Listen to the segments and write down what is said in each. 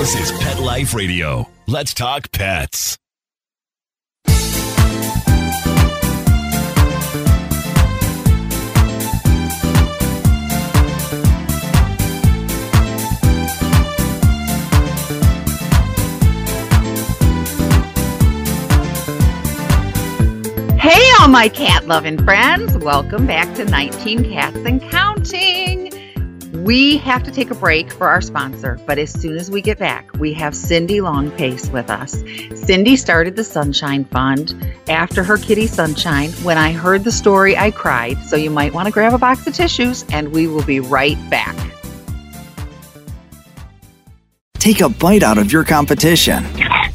This is Pet Life Radio. Let's talk pets. Hey, all my cat loving friends. Welcome back to 19 Cats and Counting. We have to take a break for our sponsor, but as soon as we get back, we have Cindy Longpace with us. Cindy started the Sunshine Fund after her kitty Sunshine. When I heard the story, I cried. So you might want to grab a box of tissues, and we will be right back. Take a bite out of your competition.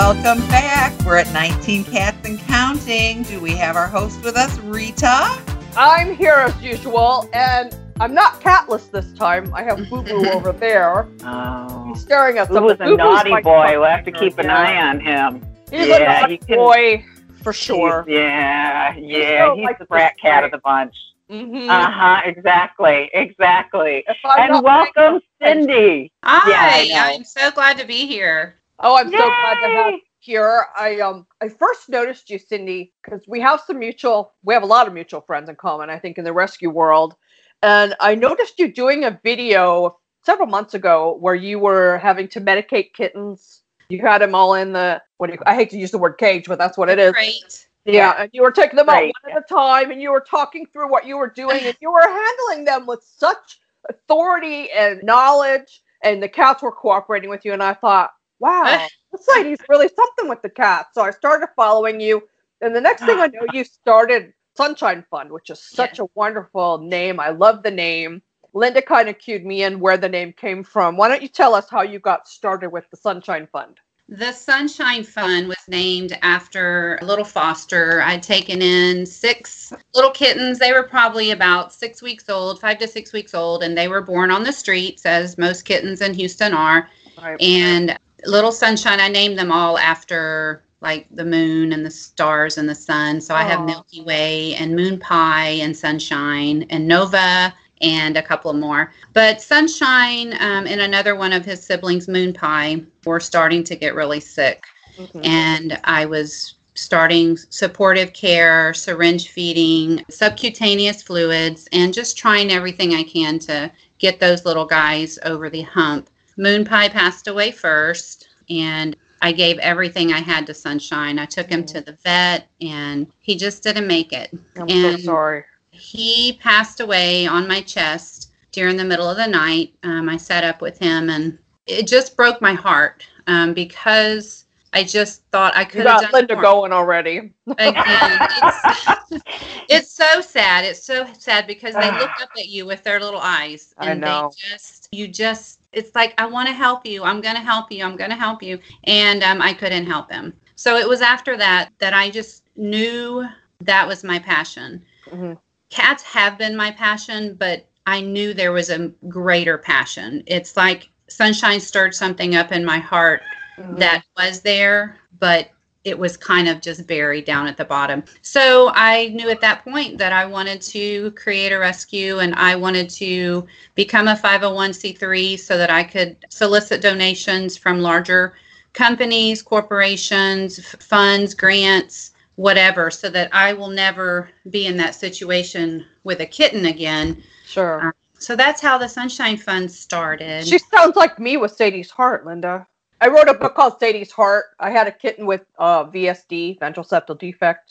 welcome back. We're at 19 Cats and Counting. Do we have our host with us, Rita? I'm here as usual, and I'm not catless this time. I have Boo Boo over there. Oh. He's staring at Boo something. a Boo Boo's naughty boy. partner. We'll have to keep an Yeah. eye on him. He's Yeah, a naughty you can- boy for sure. Yeah, yeah. so He's like the brat cat guy. of the bunch. Mhm. Uh huh. Exactly. Exactly. And welcome, Cindy. Hi, Yeah, I'm so glad to be here. Oh, I'm so glad to have you here. I um I first noticed you, Cindy, because we have some mutual. We have a lot of mutual friends in common. I think in the rescue world, and I noticed you doing a video several months ago where you were having to medicate kittens. You had them all in the what do you? I hate to use the word cage, but that's what it is. Great. Yeah, and you were taking them out Right. one at a time, and you were talking through what you were doing, and you were handling them with such authority and knowledge, and the cats were cooperating with you. And I thought, wow, this lady's really something with the cats. So I started following you, and the next thing I ah. know, you started Sunshine Fund, which is such a wonderful name. I love the name. Linda kind of cued me in where the name came from. Why don't you tell us how you got started with the Sunshine Fund? The Sunshine Fund was named after a little foster. I'd taken in six little kittens. They were probably about six weeks old, five to six weeks old, and they were born on the streets, as most kittens in Houston are. Right. And Little Sunshine, I named them all after like the moon and the stars and the sun. So I have Milky Way and Moon Pie and Sunshine and Nova and a couple more. But Sunshine um, and another one of his siblings, Moon Pie, were starting to get really sick. Mhm. And I was starting supportive care, syringe feeding, subcutaneous fluids, and just trying everything I can to get those little guys over the hump. Moon Pie passed away first, and I gave everything I had to Sunshine. I took him to the vet, and he just didn't make it. I'm and- so sorry. He passed away on my chest during the middle of the night. Um, I sat up with him, and it just broke my heart um, because I just thought I could have got Linda more. going already. Again, it's, it's so sad. It's so sad because they look up at you with their little eyes, and they just you just it's like I want to help you. I'm going to help you. I'm going to help you, and um, I couldn't help him. So it was after that that I just knew that was my passion. Mhm. Cats have been my passion, but I knew there was a greater passion. It's like sunshine stirred something up in my heart Mm-hmm. that was there, but it was kind of just buried down at the bottom. So I knew at that point that I wanted to create a rescue and I wanted to become a 501c3 so that I could solicit donations from larger companies, corporations, f- funds, grants, whatever, so that I will never be in that situation with a kitten again. Sure. Um, so that's how the Sunshine Fund started. She sounds like me with Sadie's heart, Linda. I wrote a book called Sadie's Heart. I had a kitten with uh, VSD, ventral septal defect,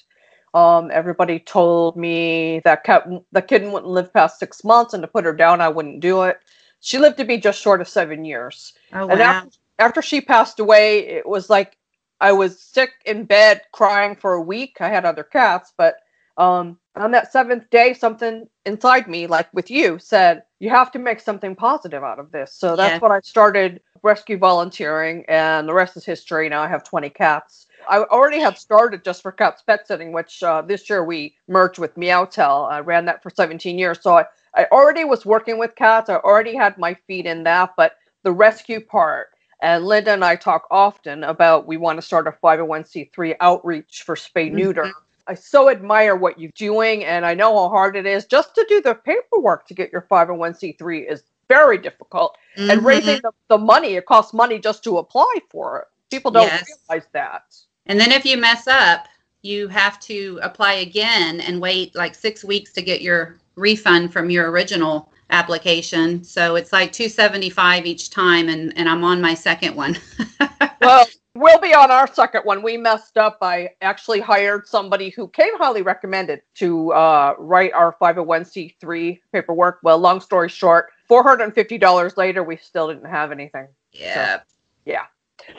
Um, everybody told me that cat, the kitten wouldn't live past six months, and to put her down, I wouldn't do it. She lived to be just short of seven years. Oh And wow. after, after she passed away, it was like I was sick in bed crying for a week. I had other cats, but um, on that seventh day, something inside me, like with you, said, You have to make something positive out of this. So that's Yeah. when I started rescue volunteering, and the rest is history. Now I have 20 cats. I already had started just for cats pet sitting, which uh, this year we merged with Meowtel. I ran that for 17 years. So I, I already was working with cats. I already had my feet in that, but the rescue part, and Linda and I talk often about we want to start a 501c3 outreach for spay neuter. I so admire what you're doing, and I know how hard it is just to do the paperwork to get your 501c3 is very difficult. And Mhm. raising the, the money, it costs money just to apply for it. People don't Yes. realize that. And then if you mess up, you have to apply again and wait like six weeks to get your refund from your original application. So it's like two seventy five each time, and and I'm on my second one. well, we'll be on our second one. We messed up. I actually hired somebody who came highly recommended to uh, write our 501c3 paperwork. Well, long story short, $450 later, we still didn't have anything. yeah. Yeah.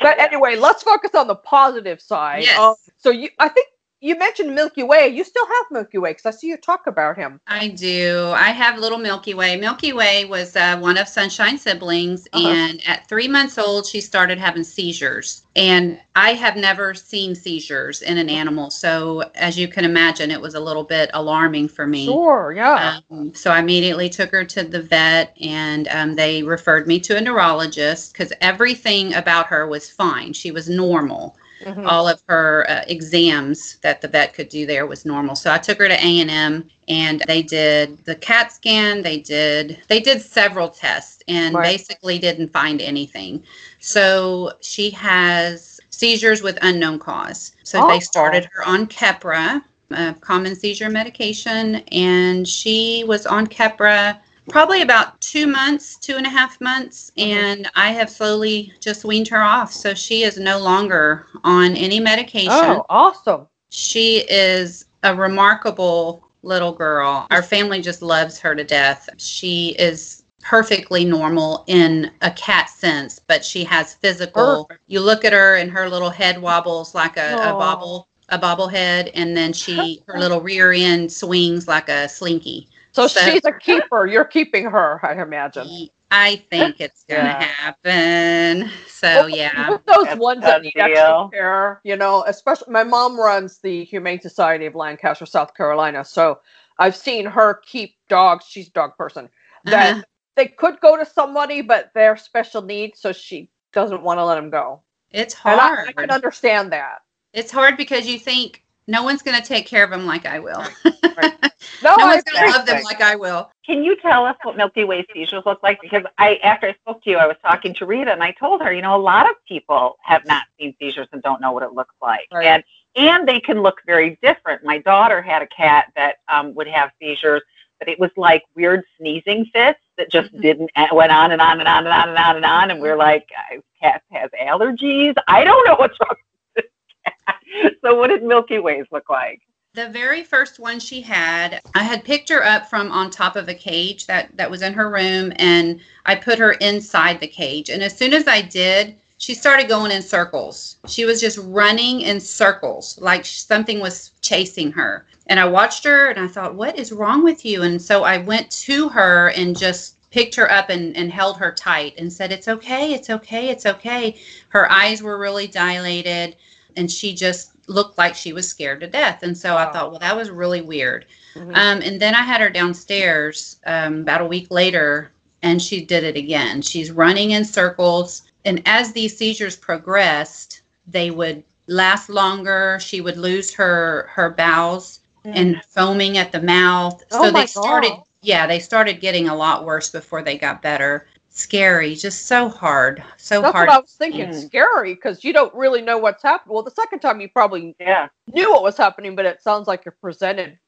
But anyway, let's focus on the positive side. Yes. Um, so you, I think you mentioned Milky Way. You still have Milky Way because I see you talk about him. I do. I have little Milky Way. Milky Way was uh, one of Sunshine's siblings, Uh-huh. and at three months old, she started having seizures. And I have never seen seizures in an animal, so as you can imagine, it was a little bit alarming for me. Sure, yeah. Um, so I immediately took her to the vet, and um, they referred me to a neurologist because everything about her was fine. She was normal. Mhm. All of her uh, exams that the vet could do there was normal. So I took her to A and M, and they did the CAT scan. They did they did several tests, and Right. basically didn't find anything. So she has seizures with unknown cause. So Oh. they started her on Keppra, a common seizure medication, and she was on Keppra probably about two months, two and a half months, and I have slowly just weaned her off. So she is no longer on any medication. Oh, awesome. She is a remarkable little girl. Our family just loves her to death. She is perfectly normal in a cat sense, but she has physical. Perfect. You look at her and her little head wobbles like a, a bobble, a bobblehead, and then she her little rear end swings like a slinky. So, So- she's a keeper. You're keeping her, I imagine. I think it's gonna Yeah. happen. So Well, yeah. With those That's ones a that need deal. extra care, you know, especially my mom runs the Humane Society of Lancaster, South Carolina. So I've seen her keep dogs. She's a dog person. That Uh-huh. they could go to somebody, but they're special needs, so she doesn't want to let them go. It's And I, hard. I can understand that. It's hard because you think no one's going to take care of them like I will. No, no one's going to love them like I will. Can you tell us what Milky Way seizures look like? Because I, after I spoke to you, I was talking to Rita, and I told her, you know, a lot of people have not seen seizures and don't know what it looks like, Right. and and they can look very different. My daughter had a cat that um, would have seizures, but it was like weird sneezing fits that just Mhm. didn't went on and on and on and on and on and on, and we're like, "Uh, cat has allergies. I don't know what's wrong with this cat. So, what did Milky Ways look like? The very first one she had, I had picked her up from on top of a cage that that was in her room, and I put her inside the cage. And as soon as I did, she started going in circles. She was just running in circles, like something was chasing her. And I watched her, and I thought, "What is wrong with you?" And so I went to her and just picked her up and, and held her tight and said, It's okay, it's okay, it's okay. Her eyes were really dilated and she just looked like she was scared to death. And so I thought, well, that was really weird. Mhm. Um, and then I had her downstairs um, about a week later, and she did it again. She's running in circles. And as these seizures progressed, they would last longer. She would lose her her bowels and foaming at the mouth. Oh so my they started, God. yeah, they started getting a lot worse before they got better. Scary, just so hard, so That's hard. what I was thinking. Mm. Scary because you don't really know what's happening. Well, the second time you probably Yeah. knew what was happening, but it sounds like you're presented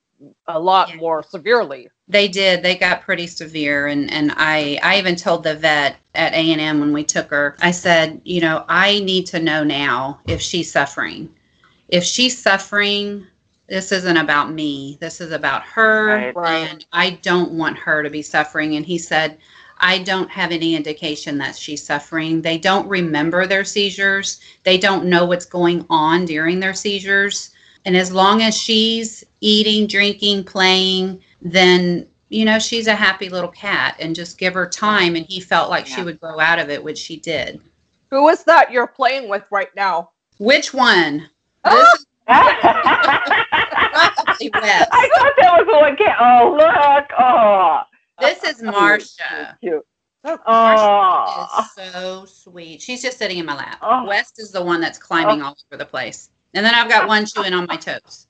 a lot Yeah. more severely. They did. They got pretty severe, and and I I even told the vet at A and M when we took her. I said, you know, I need to know now if she's suffering. If she's suffering, this isn't about me. This is about her. Right. Right. And I don't want her to be suffering. And he said, I don't have any indication that she's suffering. They don't remember their seizures. They don't know what's going on during their seizures. And as long as she's eating, drinking, playing, then, you know, she's a happy little cat and just give her time. And he felt like she would grow out of it, which she did. Who is that you're playing with right now? Which one? Ah! This is probably Wes. I thought that was the one cat. Oh, look. Oh. This is Marsha. Cute. Marsha Oh. is so sweet. She's just sitting in my lap. Oh. West is the one that's climbing oh. all over the place. And then I've got one chewing on my toes.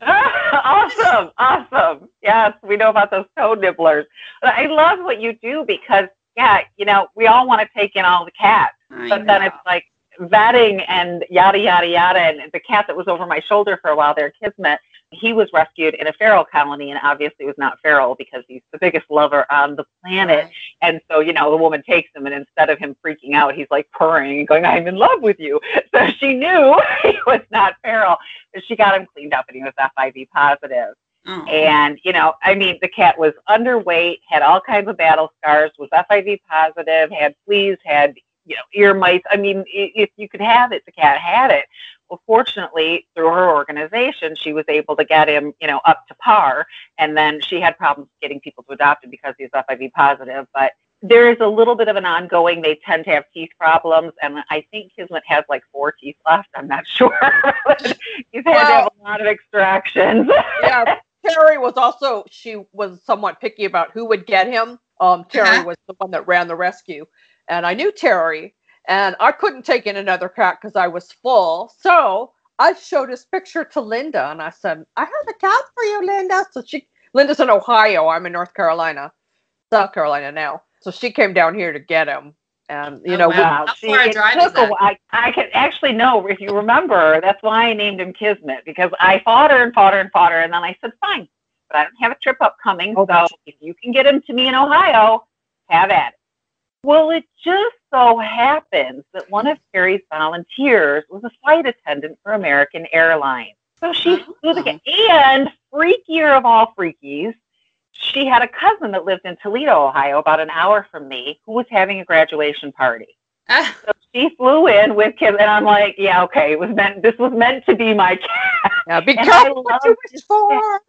awesome. Awesome. Yes, we know about those toe nibblers. But I love what you do because, yeah, you know, we all want to take in all the cats. I but then it's like vetting and yada yada yada and the cat that was over my shoulder for a while there kismet he was rescued in a feral colony and obviously was not feral because he's the biggest lover on the planet Right. and so you know the woman takes him and instead of him freaking out he's like purring and going i'm in love with you so she knew he was not feral but she got him cleaned up and he was fiv positive Oh. and, you know, I mean, the cat was underweight, had all kinds of battle scars, was FIV positive, had fleas, had, you know, ear mites. I mean, if you could have it, the cat had it. Well, fortunately, through her organization, she was able to get him, you know, up to par. And then she had problems getting people to adopt him because he's FIV positive. But there is a little bit of an ongoing, they tend to have teeth problems. And I think Kismet has like four teeth left. I'm not sure. he's had to have a lot of extractions. Yeah, Terry was also she was somewhat picky about who would get him. Um, Terry Uh-huh. was the one that ran the rescue, and I knew Terry, and I couldn't take in another cat because I was full. So I showed his picture to Linda, and I said, "I have a cat for you, Linda." So she, Linda's in Ohio. I'm in North Carolina, South Carolina now. So she came down here to get him, and you Oh, know, wow. How far a it took is that? a while. I, I can actually know if you remember. That's why I named him Kismet because I fought her and fought her and fought her, and then I said, "Fine, but I don't have a trip upcoming, Oh, so if you can get him to me in Ohio, have at it." Well, it just so happens that one of Terry's volunteers was a flight attendant for American Airlines. So she flew the game. and freakier of all freakies, she had a cousin that lived in Toledo, Ohio, about an hour from me, who was having a graduation party. Ah, So she flew in with Kim, and I'm like, yeah, okay, it was meant. This was meant to be my cat. yeah, be careful I what you wish for.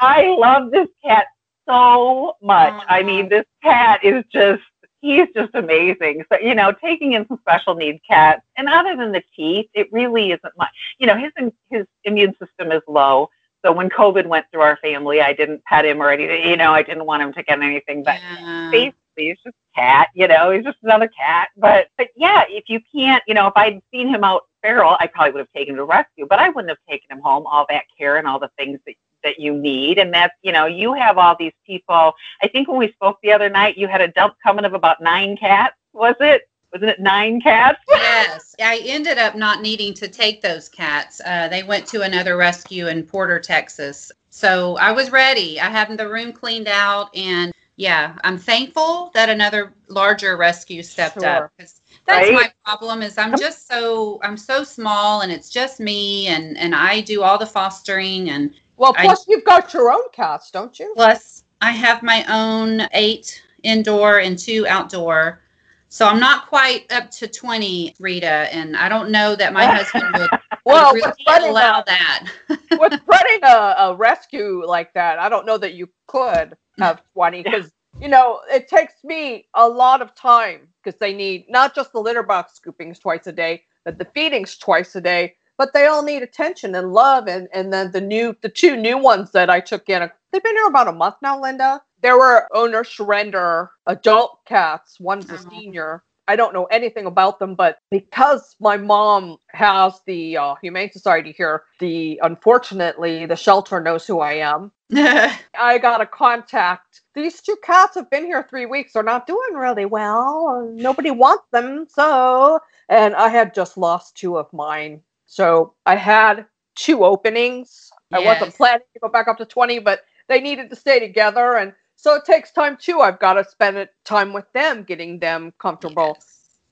I love this cat so much. I mean, this cat is just. He's just amazing. So, you know, taking in some special needs cats, and other than the teeth, it really isn't much. You know, his his immune system is low. So when COVID went through our family, I didn't pet him or anything. You know, I didn't want him to get anything. But yeah. basically he's just a cat, you know, he's just another cat. But but yeah, if you can't, you know, if I'd seen him out feral, I probably would have taken him to rescue, but I wouldn't have taken him home, all that care and all the things that that you need. And that's, you know, you have all these people. I think when we spoke the other night, you had a dump coming of about nine cats, was it? Wasn't it nine cats? Yes, I ended up not needing to take those cats. Uh, they went to another rescue in Porter, Texas. So I was ready. I had the room cleaned out, and yeah, I'm thankful that another larger rescue stepped Sure. up. that's Right. my problem is I'm just so I'm so small, and it's just me, and and I do all the fostering, and Well, I- plus you've got your own cats, don't you? plus I have my own eight indoor and two outdoor. So I'm not quite up to 20, Rita, and I don't know that my husband would, Well, would really allow a- that. with running a, a rescue like that, I don't know that you could have 20 because, you know, it takes me a lot of time because they need not just the litter box scoopings twice a day, but the feedings twice a day, but they all need attention and love. And, and then the new, the two new ones that I took in, they've been here about a month now, Linda. There were owner surrender adult cats. One's a Oh. senior. I don't know anything about them, but because my mom has the uh, Humane Society here, the unfortunately the shelter knows who I am. I got a contact. These two cats have been here three weeks. They're not doing really well. Nobody wants them, so and I had just lost two of mine. So I had two openings. I wasn't planning to go back up to 20, but they needed to stay together and so it takes time too. I've got to spend time with them, getting them comfortable.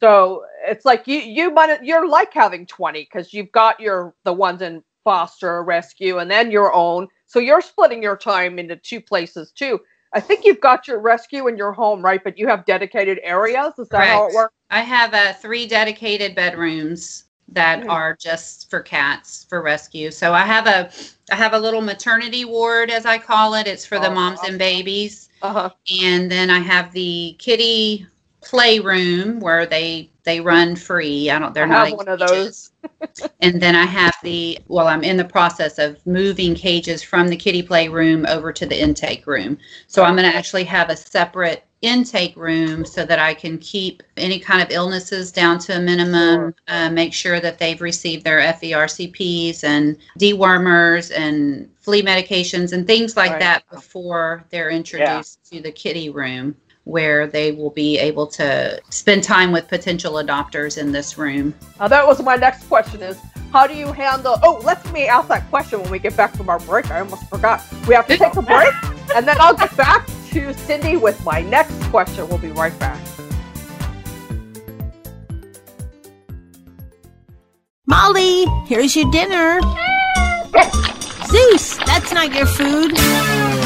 So it's like you you might you're like having 20 because you've got your the ones in foster, rescue, and then your own. So you're splitting your time into two places too. I think you've got your rescue in your home, right? But you have dedicated areas. Is that how it works? I have uh, three dedicated bedrooms that Mm. are just for cats for rescue. So I have a I have a little maternity ward as I call it. It's for the Oh, moms awesome. and babies. Uh huh. And then I have the kitty playroom where they they run free. I don't they're I not have one of those. and then I have the well, I'm in the process of moving cages from the kitty playroom over to the intake room. So I'm going to actually have a separate intake room so that I can keep any kind of illnesses down to a minimum, Sure. uh, make sure that they've received their FVRCPs and dewormers and flea medications and things like Right. that before they're introduced to the kitty room where they will be able to spend time with potential adopters in this room. Uh, that was my next question is how do you handle oh let me ask that question when we get back from our break i almost forgot we have to take a break and then i'll get back to cindy with my next question we'll be right back Molly, here's your dinner. Zeus, that's not your food.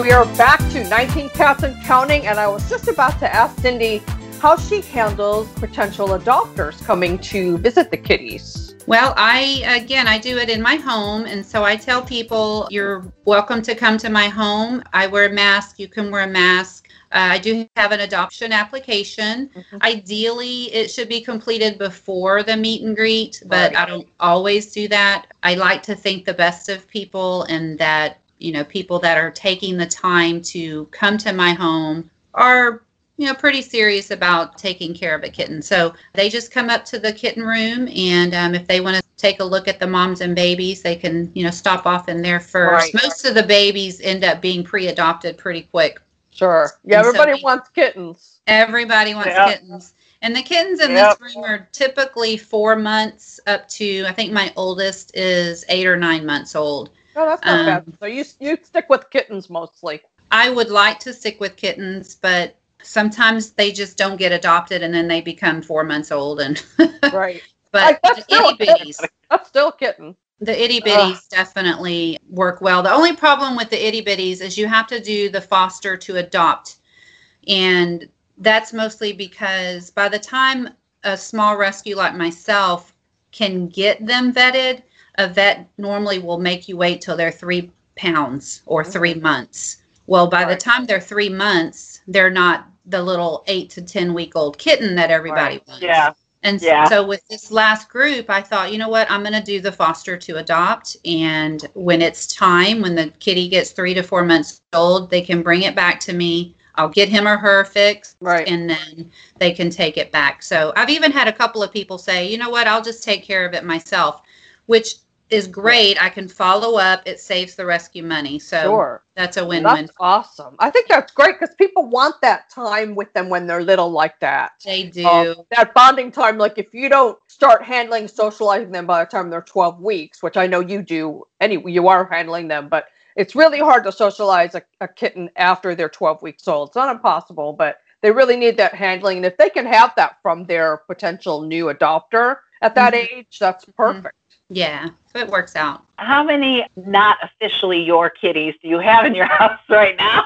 we are back to 19 cats and counting and i was just about to ask cindy how she handles potential adopters coming to visit the kitties Well, I again, I do it in my home, and so I tell people you're welcome to come to my home. I wear a mask. You can wear a mask. Uh, I do have an adoption application. Ideally, it should be completed before the meet and greet, but I don't always do that. I like to think the best of people, and that you know, people that are taking the time to come to my home are you know pretty serious about taking care of a kitten. So they just come up to the kitten room and um, if they want to take a look at the moms and babies they can you know stop off in there first. Right. most of the babies end up being pre-adopted pretty quick. Sure. Yeah And so everybody we- wants kittens. Everybody wants Yep. kittens. And the kittens in Yep. this room are typically four months up to i think my oldest is eight or nine months old oh that's not Um, bad so you you stick with kittens mostly. I would like to stick with kittens, but sometimes they just don't get adopted and then they become four months old and right. But Like, that's the still a itty bitties. That's still a kitten. The itty bitties definitely work well. The only problem with the itty bitties is you have to do the foster to adopt. And that's mostly because by the time a small rescue like myself can get them vetted a vet normally will make you wait till they're three pounds or three months well by the time they're three months they're not the little eight to ten week old kitten that everybody Right. wants Yeah. and Yeah. so with this last group, I thought, you know what, I'm going to do the foster to adopt. And when it's time, when the kitty gets three to four months old, they can bring it back to me. I'll get him or her fixed, Right. and then they can take it back. So I've even had a couple of people say, you know what, I'll just take care of it myself, which is great. I can follow up. It saves the rescue money. So sure that's a win-win. that's awesome i think that's great because people want that time with them when they're little like that They do. Um, that bonding time like if you don't start handling socializing them by the time they're 12 weeks which i know you do anyway you are handling them but it's really hard to socialize a, a kitten after they're 12 weeks old it's not impossible but they really need that handling and if they can have that from their potential new adopter at that Mhm. age that's perfect yeah. So it works out. How many not officially your kitties do you have in your house right now?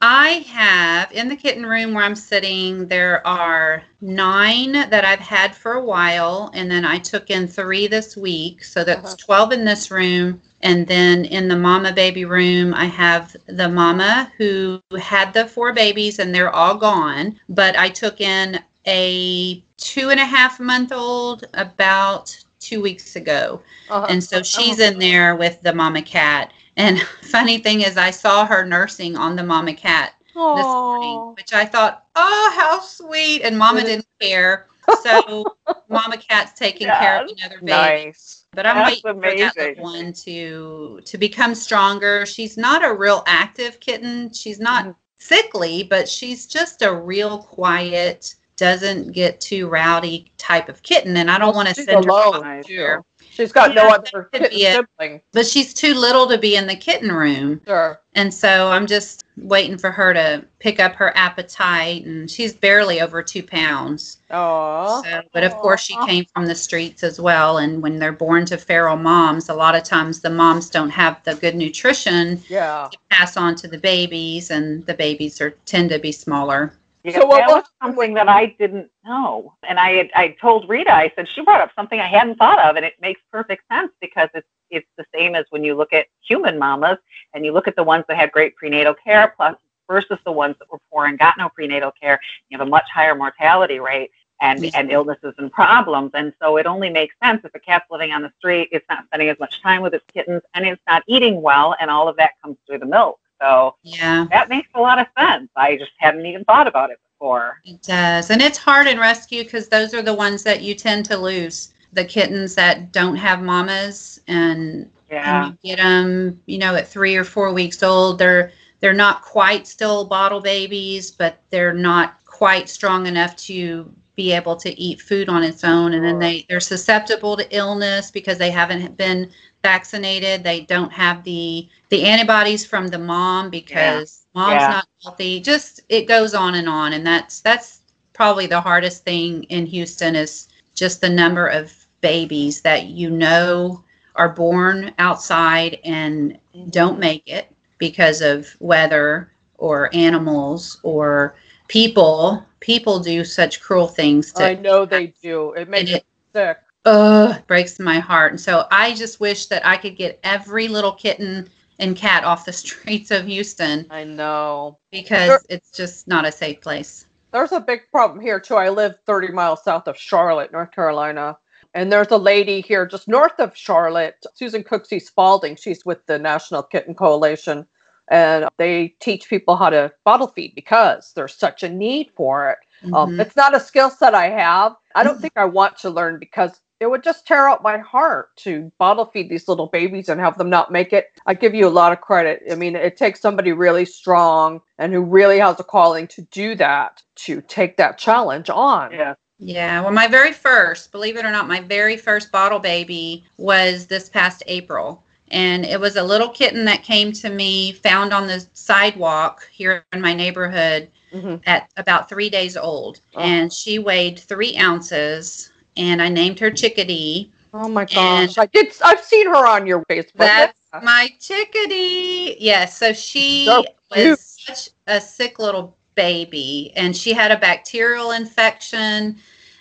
I have in the kitten room where I'm sitting, there are nine that I've had for a while, and then I took in three this week. So that's Uh-huh. 12 in this room. And then in the mama baby room, I have the mama who had the four babies, and they're all gone. But I took in a two and a half month old about two weeks ago. Uh-huh. And so she's in there with the mama cat. And funny thing is, I saw her nursing on the mama cat this morning, which I thought, oh, how sweet. And mama didn't care. So mama cat's taking care of another baby. Nice. But I'm That's waiting for that one to to become stronger. She's not a real active kitten. She's not Mhm. sickly, but she's just a real quiet, doesn't get too rowdy type of kitten. And I don't want to She's send her alone, off Nice. there. She's got no Yeah, other could kitten be it. sibling. But she's too little to be in the kitten room. Sure. And so I'm just waiting for her to pick up her appetite. And she's barely over two pounds. Oh. So, but of course, she came from the streets as well. And when they're born to feral moms, a lot of times the moms don't have the good nutrition Yeah. to pass on to the babies, and the babies are tend to be smaller. So what that was was- something that I didn't know, and I had, I told Rita. I said she brought up something I hadn't thought of, and it makes perfect sense because it's it's the same as when you look at human mamas and you look at the ones that had great prenatal care plus versus the ones that were poor and got no prenatal care. You have a much higher mortality rate and and illnesses and problems, and so it only makes sense if a cat's living on the street, it's not spending as much time with its kittens, and it's not eating well, and all of that comes through the milk. So Yeah, that makes a lot of sense. I just hadn't even thought about it before. it does, and it's hard in rescue because those are the ones that you tend to lose. The kittens that don't have mamas and Yeah. and you get them, you know, at three or four weeks old. They're they're not quite still bottle babies, but they're not quite strong enough to be able to eat food on its own. And then they they're susceptible to illness because they haven't been vaccinated. They don't have the the antibodies from the mom because mom's Yeah. not healthy. Just it goes on and on, and that's that's probably the hardest thing in Houston is just the number of babies that you know are born outside and don't make it because of weather or animals or people. People do such cruel things to I know they do. It makes me sick. Uh breaks my heart. And so I just wish that I could get every little kitten and cat off the streets of Houston I know. because Sure. it's just not a safe place. There's a big problem here too. I live 30 miles south of Charlotte, North Carolina. And there's a lady here just north of Charlotte, Susan Cooksey Spalding. She's with the National Kitten Coalition. And they teach people how to bottle feed because there's such a need for it. Um, Mhm. it's not a skill set I have. I don't Mhm. think I want to learn because it would just tear out my heart to bottle feed these little babies and have them not make it. I give you a lot of credit. I mean, it takes somebody really strong and who really has a calling to do that, to take that challenge on. Yeah. Yeah, well, my very first, believe it or not, my very first bottle baby was this past April. And it was a little kitten that came to me, found on the sidewalk here in my neighborhood Mhm. at about three days old. Oh. And she weighed three ounces. And I named her Chickadee. Oh my And- gosh. I did I've seen her on your Facebook. That's Yeah. my chickadee. Yes. So she So was such a sick little baby, and she had a bacterial infection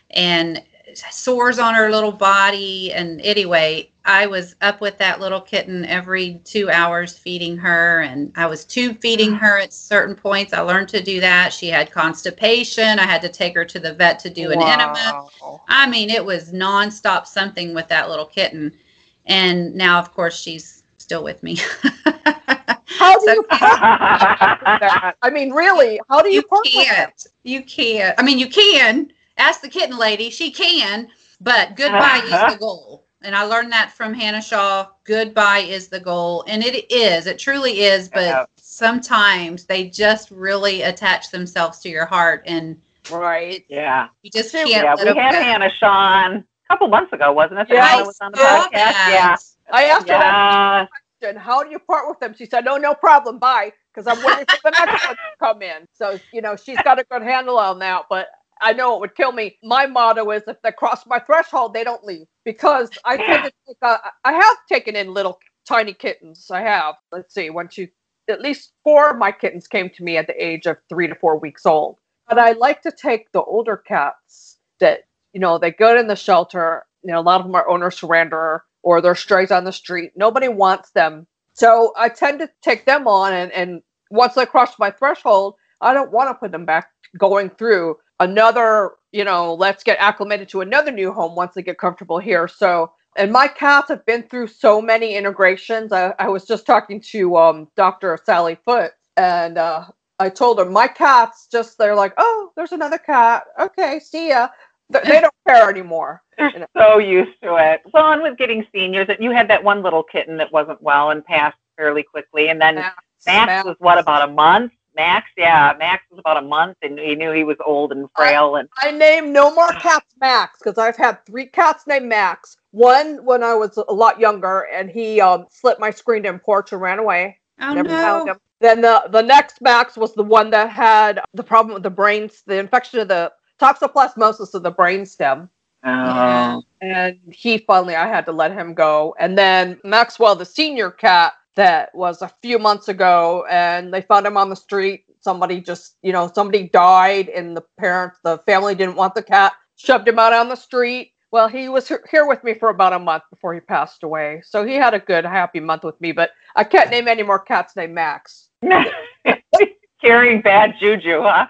and sores on her little body. And anyway, I was up with that little kitten every two hours feeding her, and I was tube feeding her at certain points. I learned to do that. She had constipation. I had to take her to the vet to do an enema. I mean, it was nonstop something with that little kitten. And now, of course, she's still with me. How do So you part with that? I mean, really, how do you, you can't. You can't. I mean, you can. Ask the kitten lady. She can. But goodbye is the goal. And I learned that from Hannah Shaw. Goodbye is the goal. And it is. It truly is. But Yeah. sometimes they just really attach themselves to your heart. And Right. Yeah. you just Yeah, can't Yeah. let We them had go. Hannah Sean a couple months ago, wasn't it? Yeah, Hannah I was on the saw podcast. Oh, that. I asked her that question. How do you part with them? She said, "No, no problem. Bye." Because I'm waiting for the next one to come in. So you know, she's got a good handle on that. But I know it would kill me. My motto is, if they cross my threshold, they don't leave. Because I tend to take, uh, I have taken in little tiny kittens. I have. Let's see. One, two, at least four of my kittens came to me at the age of three to four weeks old. But I like to take the older cats that, you know, they go in the shelter. You know, a lot of them are owner surrender or they're strays on the street. Nobody wants them. So I tend to take them on and, and once they cross my threshold, I don't want to put them back going through another, you know, let's get acclimated to another new home once they get comfortable here. So and my cats have been through so many integrations. I, I was just talking to um, Dr. Sally Foote, and uh, I told her my cats just they're like, oh, there's another cat. Okay, see ya. Th- They don't care anymore. They're so used to it. Well, and with getting seniors, and you had that one little kitten that wasn't well and passed fairly quickly, and then Max, Max Max. was what about a month? Max, yeah, Max was about a month, and he knew he was old and frail, and I named no more cats Max because I've had three cats named Max. One when I was a lot younger, and he um, slipped my screened in porch and ran away. Oh Never found no. him. Then the the next Max was the one that had the problem with the brains, the infection of the toxoplasmosis of the brainstem. Yeah. and he finally I had to let him go. And then Maxwell, the senior cat, that was a few months ago, and they found him on the street. Somebody just, you know, somebody died, and the parents, the family didn't want the cat, shoved him out on the street. Well, he was here with me for about a month before he passed away. So he had a good, happy month with me, but I can't name any more cats named Max. carrying bad juju, huh?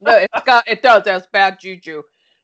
No, it's got it does has bad juju.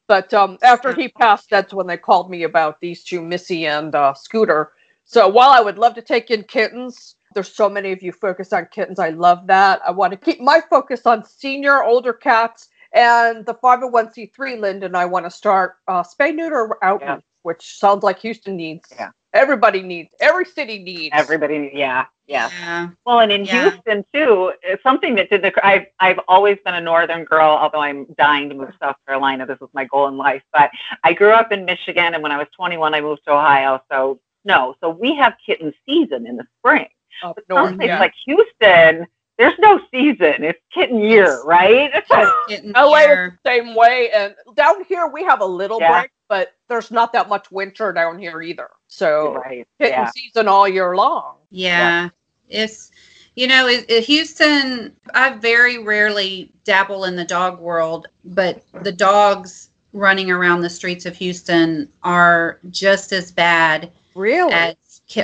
But um, after he passed, that's when they called me about these two, Missy and uh, Scooter. So while I would love to take in kittens, there's so many of you focus on kittens. I love that. I want to keep my focus on senior, older cats, and the 501c3. Linda and I want to start uh, spay neuter outreach, Yeah. which sounds like Houston needs. Yeah. Everybody needs. Every city needs. Everybody, yeah, yeah. Yeah. Well, and in Yeah. Houston too, it's something that did the. I've I've always been a northern girl, although I'm dying to move to South Carolina. This was my goal in life. But I grew up in Michigan, and when I was 21, I moved to Ohio. So no, so we have kitten season in the spring. up But north. some places Yeah. like Houston, there's no season. It's kitten year, right? Getting LA here. is the same way, and down here we have a little Yeah. break, but there's not that much winter down here either. So right. kitten Yeah. season all year long. Yeah. It's, you know, it, it- Houston, I very rarely dabble in the dog world, but the dogs running around the streets of Houston are just as bad Really? as,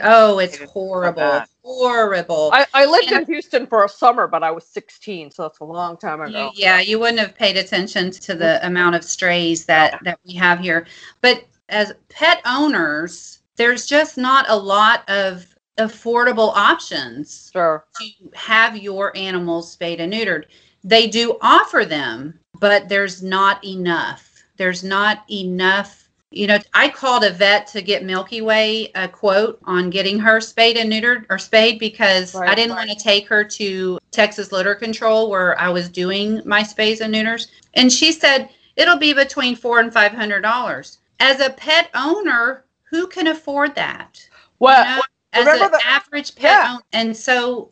oh, it's It is horrible. bad. Horrible. I, I lived And- in Houston for a summer, but I was 16, so that's a long time You- ago. yeah, you wouldn't have paid attention to the amount of strays that that we have here. But as pet owners, there's just not a lot of affordable options Sure. to have your animals spayed and neutered. They do offer them, but there's not enough. There's not enough. You know, I called a vet to get Milky Way a quote on getting her spayed and neutered or spayed because I didn't right. want to take her to Texas Litter Control where I was doing my spays and neuters. And she said it'll be between four and five hundred dollars. As a pet owner, who can afford that? Well, You know, as an the- average pet Yeah. owner. And so,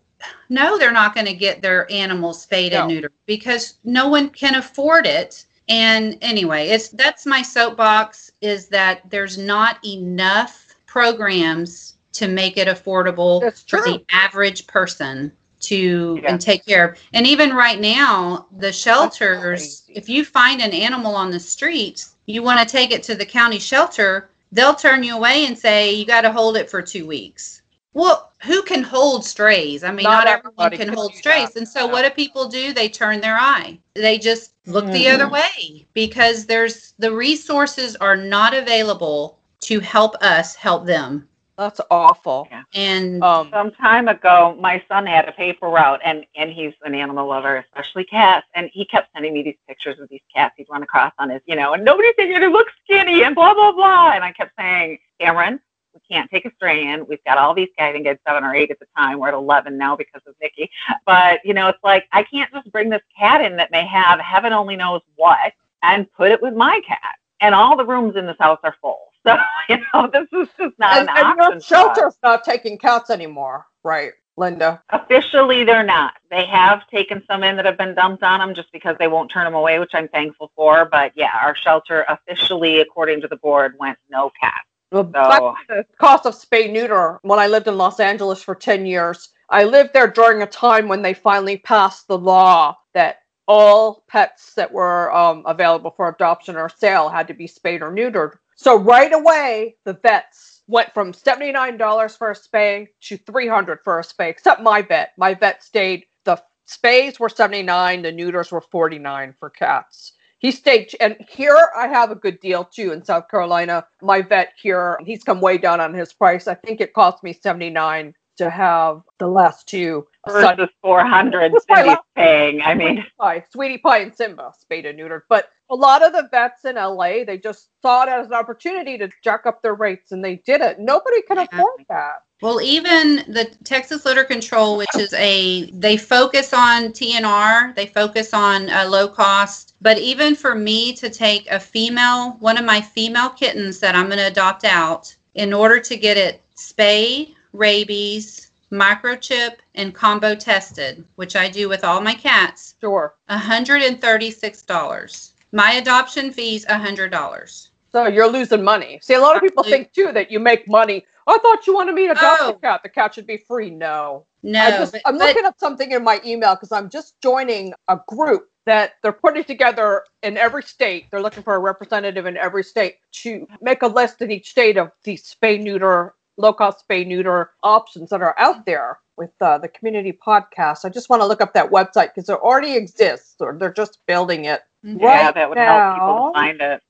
no, they're not going to get their animals spayed and neutered because no one can afford it. And anyway, it's that's my soapbox is that there's not enough programs to make it affordable for the average person to Yeah. and take care of. And even right now, the shelters, if you find an animal on the streets, you want to take it to the county shelter, they'll turn you away and say you got to hold it for 2 weeks. Well, who can hold strays? I mean, Not not, everyone can can hold strays. that. And so Yeah. what do people do? They turn their eye. They just look the other way because there's the resources are not available to help us help them. that's awful. And Um, some time ago, my son had a paper route, and and he's an animal lover, especially cats. And he kept sending me these pictures of these cats he'd run across on his, you know, and nobody said you look skinny and blah blah blah. And I kept saying, Cameron, we can't take a stray in. We've got all these cats. I think seven or eight at the time. We're at eleven now because of Nikki. But you know, it's like I can't just bring this cat in that may have heaven only knows what and put it with my cat. And all the rooms in this house are full. So you know, this is just not and, an and option. your shelter's not taking cats anymore, right, Linda? Officially, they're not. They have taken some in that have been dumped on them just because they won't turn them away, which I'm thankful for. But yeah, our shelter officially, according to the board, went no cats. Well, So- back to the cost of spay neuter. When I lived in Los Angeles for ten years, I lived there during a time when they finally passed the law that all pets that were um, available for adoption or sale had to be spayed or neutered. So right away, the vets went from $79 for a spay to 300 for a spay, except my vet. My vet stayed, the spays were 79, the neuters were 49 for cats. He stayed, and here I have a good deal too in South Carolina. My vet here, he's come way down on his price. I think it cost me 79 to have the last two. Versus 400 Cindy's paying. I mean, Pie, Sweetie Pie and Simba, spayed and neutered. But a lot of the vets in LA, they just saw it as an opportunity to jack up their rates and they did it. Nobody can afford that. Well, even the Texas Litter Control, which is a, they focus on TNR, they focus on uh, low cost. But even for me to take a female, one of my female kittens that I'm going to adopt out, in order to get it spayed, rabies, microchip, and combo tested, which I do with all my cats, Sure. $136. My adoption fee's a $100. So you're losing money. See, a lot of people think too that you make money. I thought you wanted me to adopt Oh. a cat. The cat should be free. No. No, I just, but, I'm but- looking up something in my email because I'm just joining a group that they're putting together in every state. They're looking for a representative in every state to make a list in each state of the spay neuter, low cost spay neuter options that are out there with uh, the community podcast. I just want to look up that website because it already exists or they're just building it. Mhm. yeah, Right that would help people now- to find it.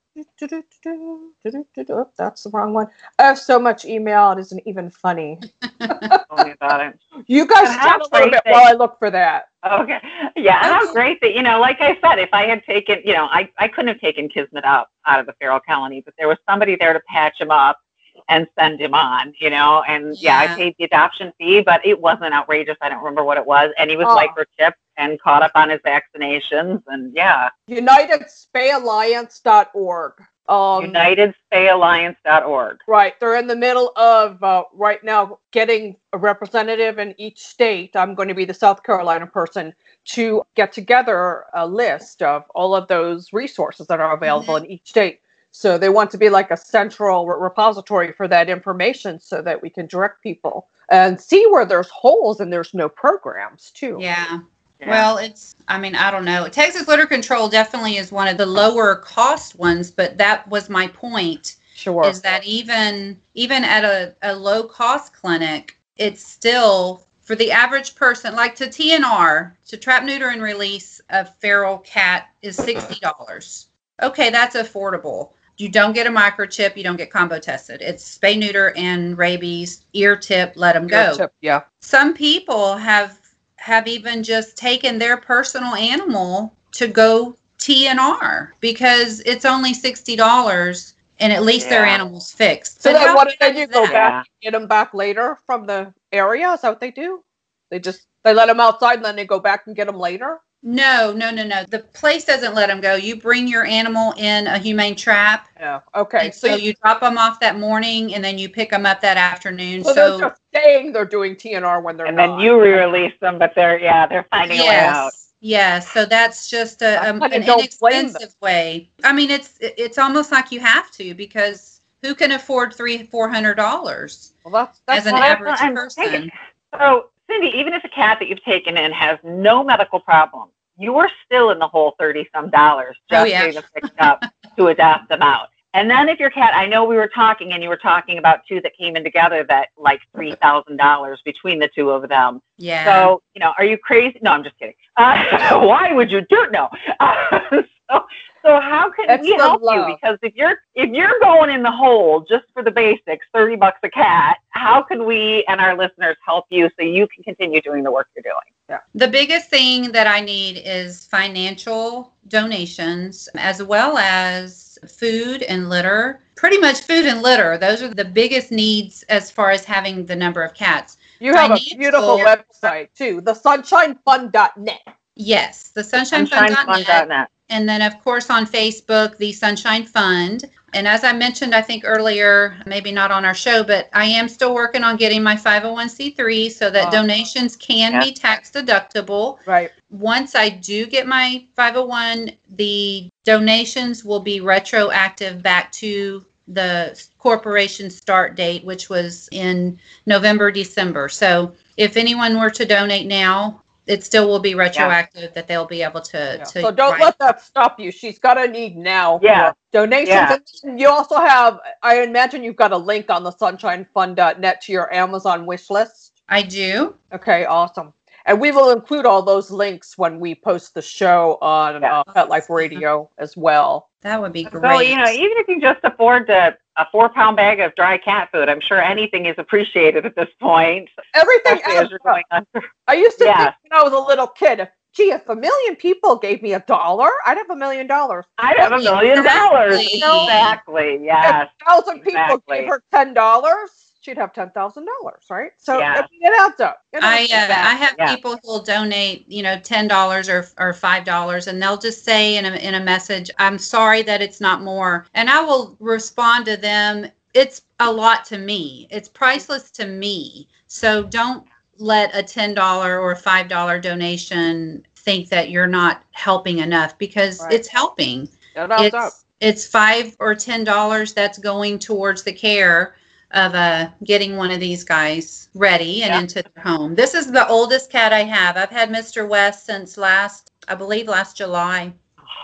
Oh, That's the wrong one. I have so much email, it isn't even funny. Tell me about it. You guys And how a little bit great while I look for that. Okay. Yeah, how great that, you know, like I said, if I had taken, you know, I, I couldn't have taken Kismet out, out of the feral colony, but there was somebody there to patch him up and send him on, you know, and yeah, Yeah. I paid the adoption fee, but it wasn't outrageous. I don't remember what it was. And he was Oh. microchipped and caught up on his vaccinations. And yeah, UnitedSpayAlliance.org. Um, UnitedSpayAlliance.org. Right. They're in the middle of uh, right now getting a representative in each state. I'm going to be the South Carolina person to get together a list of all of those resources that are available in each state. So they want to be like a central re- repository for that information so that we can direct people and see where there's holes and there's no programs too. Yeah. Yeah. Well, it's, I mean, I don't know. Texas Litter Control definitely is one of the lower cost ones, but that was my point Sure. is that even even at a, a low cost clinic, it's still for the average person, like to TNR, to trap, neuter, and release a feral cat is $60. Okay, that's affordable. You don't get a microchip, you don't get combo tested. It's spay, neuter, and rabies, ear tip, let them go Tip, Yeah. some people have have even just taken their personal animal to go TNR because it's only sixty dollars and at least their animal's fixed. So But then what do they do? is Go that? back and get them back later from the area? Is that what they do? They just they let them outside and then they go back and get them later. No, no, no, no. The place doesn't let them go. You bring your animal in a humane trap. Yeah. Okay. so, So, you drop them off that morning and then you pick them up that afternoon. so, So, they're just saying they're doing TNR when they're and not. then you re-release them, but they're, yeah, they're finding a way out. yes. Yes, so that's just a, I um, kinda an don't blame them. inexpensive way. I mean, it's it's almost like you have to because who can afford three four hundred dollars well, that's that's as an average I'm person? thinking. So, Cindy, even if a cat that you've taken in has no medical problems, you are still in the whole thirty some dollars just Oh, yeah. getting them picked up to adopt them out. And then if your cat, I know we were talking, and you were talking about two that came in together that like three thousand dollars between the two of them. Yeah. So, you know, are you crazy? No, I'm just kidding. Uh, why would you do it? no? Uh, so, so how can That's we the help you? Because if you're if you're going in the hole just for the basics, thirty bucks a cat, how can we and our listeners help you so you can continue doing the work you're doing? Yeah. The biggest thing that I need is financial donations as well as food and litter. Pretty much food and litter. Those are the biggest needs as far as having the number of cats. You have a beautiful website too, the sunshinefund.net. Yes, the sunshinefund.net. SunshineFund.net. And then, of course, on Facebook, the Sunshine Fund. And as I mentioned, I think earlier, maybe not on our show, but I am still working on getting my 501c3 so that Oh. donations can be tax deductible. Right. Once I do get my 501, the donations will be retroactive back to the corporation start date, which was in November, December. So if anyone were to donate now, it still will be retroactive that they'll be able to. Yeah. to So don't write- let that stop you. She's got a need now. Yeah. Donations. Yeah. And you also have, I imagine you've got a link on the sunshinefund.net to your Amazon wish list. I do. Okay, awesome. And we will include all those links when we post the show on Yeah. uh, Pet Life Radio as well. That would be great. So you know, even if you just afford to, a four-pound bag of dry cat food, I'm sure anything is appreciated at this point. Everything Especially as you're going on. I used to Yeah. think when I was a little kid, gee, if a million people gave me a dollar, I'd have a million dollars. I'd have a million dollars. Exactly. Exactly. Yes. If a thousand people gave her ten dollars, she'd have ten thousand dollars, right? So Yeah. I mean, it adds up. It I adds uh. I have Yeah. people who'll donate, you know, ten dollars or or five dollars, and they'll just say in a in a message, "I'm sorry that it's not more," and I will respond to them. It's a lot to me. It's priceless to me. So don't let a ten dollar or five dollar donation think that you're not helping enough because Right. it's helping It adds up. it's it's five or ten dollars that's going towards the care of uh getting one of these guys ready and Yeah. into their home. This is the oldest cat I have. I've had Mr. West since last I believe last July.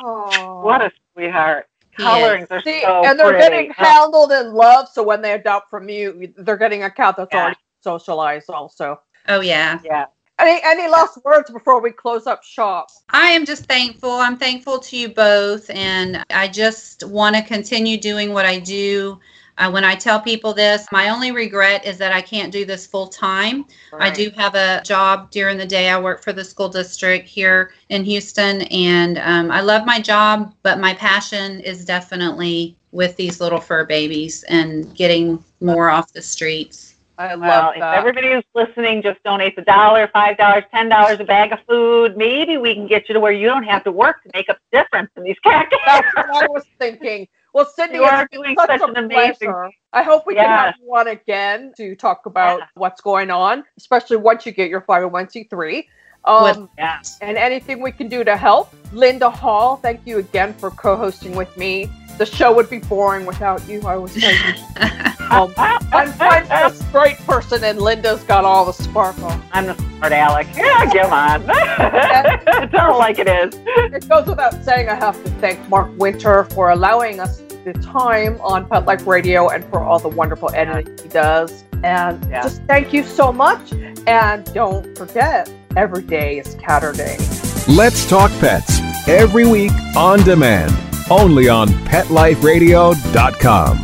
Oh. What a sweetheart. He Colorings are See, so and they're pretty. getting Oh, handled and loved. So when they adopt from you, they're getting a cat that's Yeah. already socialized. Also, Oh yeah. yeah. any any last words before we close up shop? I am just thankful. I'm thankful to you both, and I just want to continue doing what I do. Uh, when I tell people this, my only regret is that I can't do this full time. I do have a job during the day. I work for the school district here in Houston, and um, I love my job, but my passion is definitely with these little fur babies and getting more off the streets. I love Well, if everybody who's listening just donates a dollar, five dollars, ten dollars, a bag of food, maybe we can get you to where you don't have to work to make up the difference in these cat That's what I was thinking. Well, Cindy, You are doing such, such an amazing- pleasure. I hope we can have Yes. you on again to talk about Yeah. what's going on, especially once you get your 501c3. Um, Yeah. and anything we can do to help. Linda Hall, thank you again for co-hosting with me. The show would be boring without you. I was telling you. Um, I'm, I'm a straight person, and Linda's got all the sparkle. I'm the smart Alec. Yeah, come on. Tell it like it is. It goes without saying, I have to thank Mark Winter for allowing us the time on Pet Life Radio and for all the wonderful editing he does. And Yeah. just thank you so much. And don't forget, every day is Catterday. Let's Talk Pets every week on demand, only on PetLifeRadio.com.